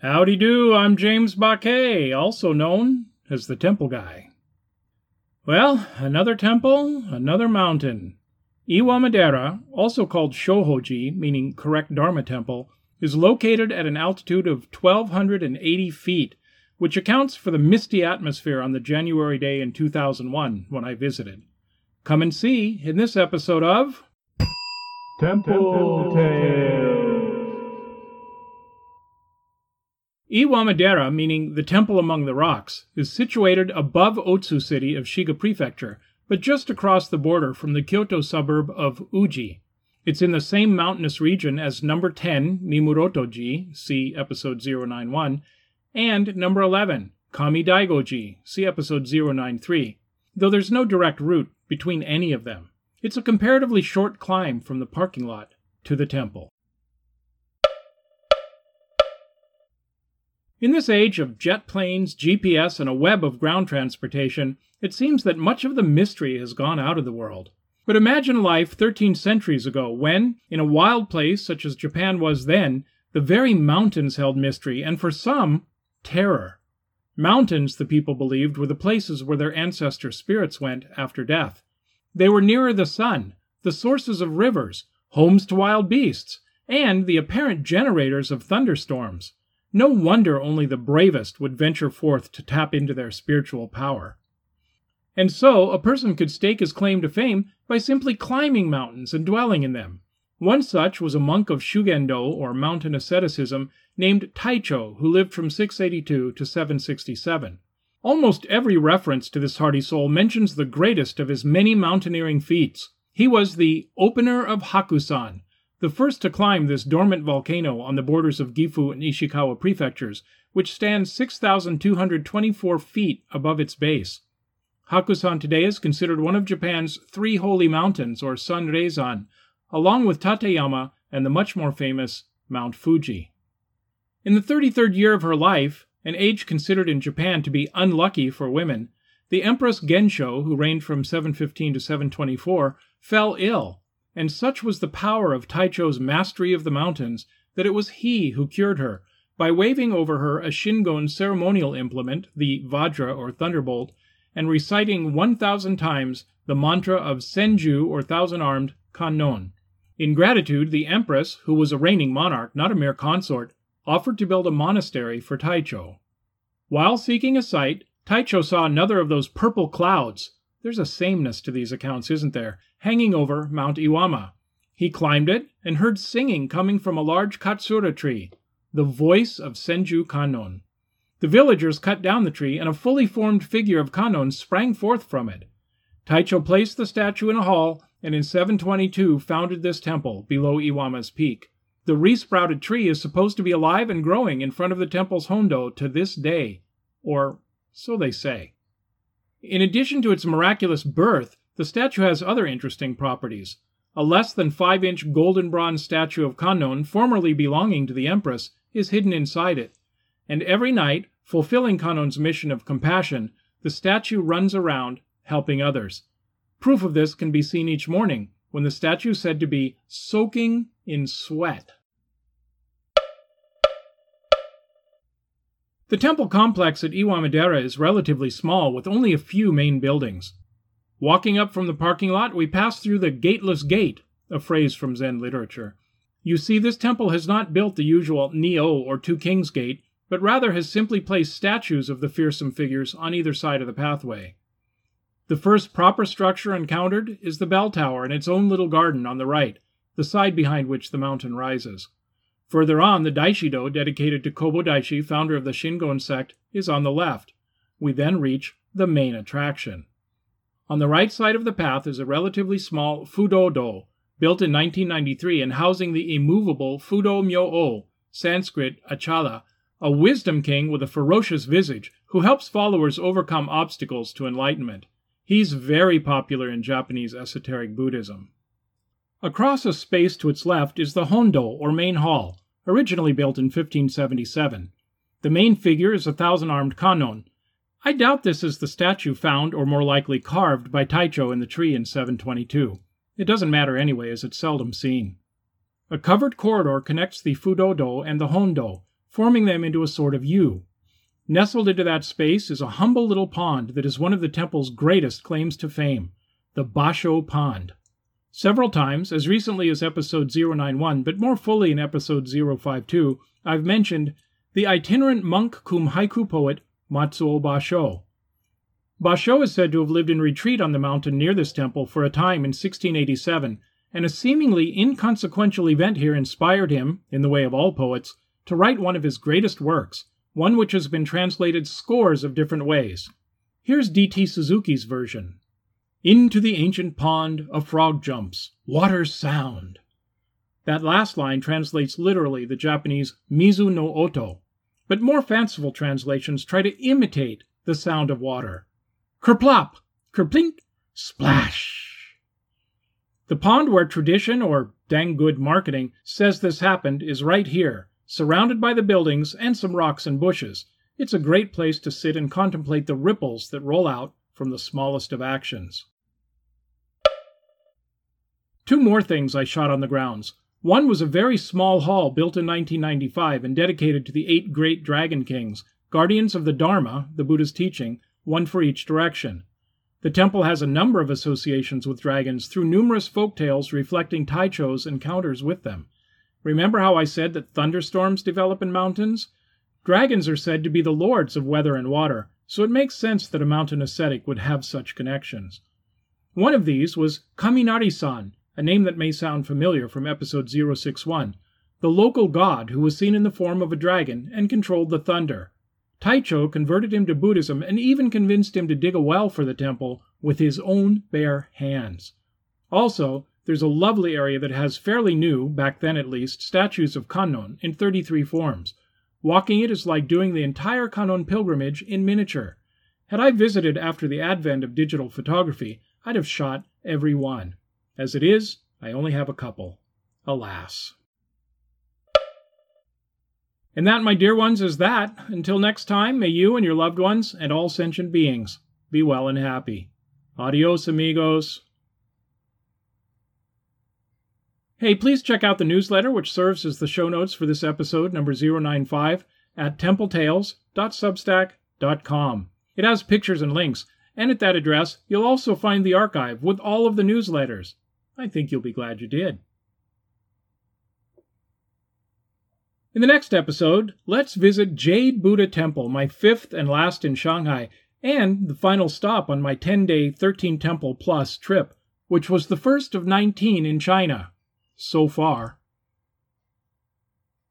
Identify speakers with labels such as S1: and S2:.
S1: Howdy do, I'm James Baquet, also known as the Temple Guy. Well, another temple, another mountain. Iwamadera, also called Shohoji, meaning correct Dharma temple, is located at an altitude of 1,280 feet, which accounts for the misty atmosphere on the January day in 2001 when I visited. Come and see in this episode of
S2: Temple Tales.
S1: Iwamadera, meaning the temple among the rocks, is situated above Otsu city of Shiga Prefecture, but just across the border from the Kyoto suburb of Uji. It's in the same mountainous region as number 10, Mimuroto-ji, see episode 091, and number 11, Kamidaigo-ji, see episode 093, though there's no direct route between any of them. It's a comparatively short climb from the parking lot to the temple. In this age of jet planes, GPS, and a web of ground transportation, it seems that much of the mystery has gone out of the world. But imagine life 13 centuries ago when, in a wild place such as Japan was then, the very mountains held mystery and, for some, terror. Mountains, the people believed, were the places where their ancestor spirits went after death. They were nearer the sun, the sources of rivers, homes to wild beasts, and the apparent generators of thunderstorms. No wonder only the bravest would venture forth to tap into their spiritual power. And so, a person could stake his claim to fame by simply climbing mountains and dwelling in them. One such was a monk of Shugendo, or mountain asceticism, named Taicho, who lived from 682 to 767. Almost every reference to this hardy soul mentions the greatest of his many mountaineering feats. He was the opener of Hakusan, the first to climb this dormant volcano on the borders of Gifu and Ishikawa prefectures, which stands 6,224 feet above its base. Hakusan today is considered one of Japan's three holy mountains, or Sanreizan, along with Tateyama and the much more famous Mount Fuji. In the 33rd year of her life, an age considered in Japan to be unlucky for women, the Empress Gensho, who reigned from 715 to 724, fell ill and such was the power of Taicho's mastery of the mountains that it was he who cured her by waving over her a Shingon ceremonial implement, the Vajra or Thunderbolt, and reciting 1,000 times the mantra of Senju or Thousand Armed Kannon. In gratitude, the Empress, who was a reigning monarch, not a mere consort, offered to build a monastery for Taicho. While seeking a site, Taicho saw another of those purple clouds. There's a sameness to these accounts, isn't there? hanging over Mount Iwama. He climbed it and heard singing coming from a large katsura tree, the voice of Senju Kannon. The villagers cut down the tree, and a fully formed figure of Kannon sprang forth from it. Taicho placed the statue in a hall, and in 722 founded this temple below Iwama's peak. The resprouted tree is supposed to be alive and growing in front of the temple's hondo to this day, or so they say. In addition to its miraculous birth, the statue has other interesting properties. A less than 5 inch golden bronze statue of Kannon, formerly belonging to the Empress, is hidden inside it. And every night, fulfilling Kannon's mission of compassion, the statue runs around, helping others. Proof of this can be seen each morning, when the statue is said to be soaking in sweat. The temple complex at Iwamadera is relatively small, with only a few main buildings. Walking up from the parking lot, we pass through the Gateless Gate, a phrase from Zen literature. You see, this temple has not built the usual Nio or Two Kings Gate, but rather has simply placed statues of the fearsome figures on either side of the pathway. The first proper structure encountered is the bell tower in its own little garden on the right, the side behind which the mountain rises. Further on, the Daishido, dedicated to Kobo Daishi, founder of the Shingon sect, is on the left. We then reach the main attraction. On the right side of the path is a relatively small Fudo-do, built in 1993 and housing the immovable Fudo Myo-o, Sanskrit Achala, a wisdom king with a ferocious visage who helps followers overcome obstacles to enlightenment. He's very popular in Japanese esoteric Buddhism. Across a space to its left is the Hondo, or main hall, originally built in 1577. The main figure is a thousand armed Kannon, I doubt this is the statue found, or more likely carved, by Taicho in the tree in 722. It doesn't matter anyway, as it's seldom seen. A covered corridor connects the Fudo-do and the Hondo, forming them into a sort of U. Nestled into that space is a humble little pond that is one of the temple's greatest claims to fame, the Basho Pond. Several times, as recently as episode 091, but more fully in episode 052, I've mentioned the itinerant monk cum haiku poet Matsuo Basho. Basho is said to have lived in retreat on the mountain near this temple for a time in 1687, and a seemingly inconsequential event here inspired him, in the way of all poets, to write one of his greatest works, one which has been translated scores of different ways. Here's D.T. Suzuki's version Into the ancient pond a frog jumps, waters sound. That last line translates literally the Japanese Mizu no Oto, but more fanciful translations try to imitate the sound of water. Kerplop, kerplink, splash. The pond where tradition, or dang good marketing, says this happened is right here, surrounded by the buildings and some rocks and bushes. It's a great place to sit and contemplate the ripples that roll out from the smallest of actions. Two more things I shot on the grounds. One was a very small hall built in 1995 and dedicated to the eight great dragon kings, guardians of the Dharma, the Buddha's teaching, one for each direction. The temple has a number of associations with dragons through numerous folk tales reflecting Taicho's encounters with them. Remember how I said that thunderstorms develop in mountains? Dragons are said to be the lords of weather and water, so it makes sense that a mountain ascetic would have such connections. One of these was Kaminari san, a name that may sound familiar from episode 061, the local god who was seen in the form of a dragon and controlled the thunder. Taicho converted him to Buddhism and even convinced him to dig a well for the temple with his own bare hands. Also, there's a lovely area that has fairly new, back then at least, statues of Kannon in 33 forms. Walking it is like doing the entire Kannon pilgrimage in miniature. Had I visited after the advent of digital photography, I'd have shot every one. As it is, I only have a couple. Alas. And that, my dear ones, is that. Until next time, may you and your loved ones and all sentient beings be well and happy. Adios, amigos. Hey, please check out the newsletter, which serves as the show notes for this episode, number 095, at templetales.substack.com. It has pictures and links, and at that address, you'll also find the archive with all of the newsletters. I think you'll be glad you did. In the next episode, let's visit Jade Buddha Temple, my fifth and last in Shanghai, and the final stop on my 10 day 13 temple plus trip, which was the first of 19 in China so far.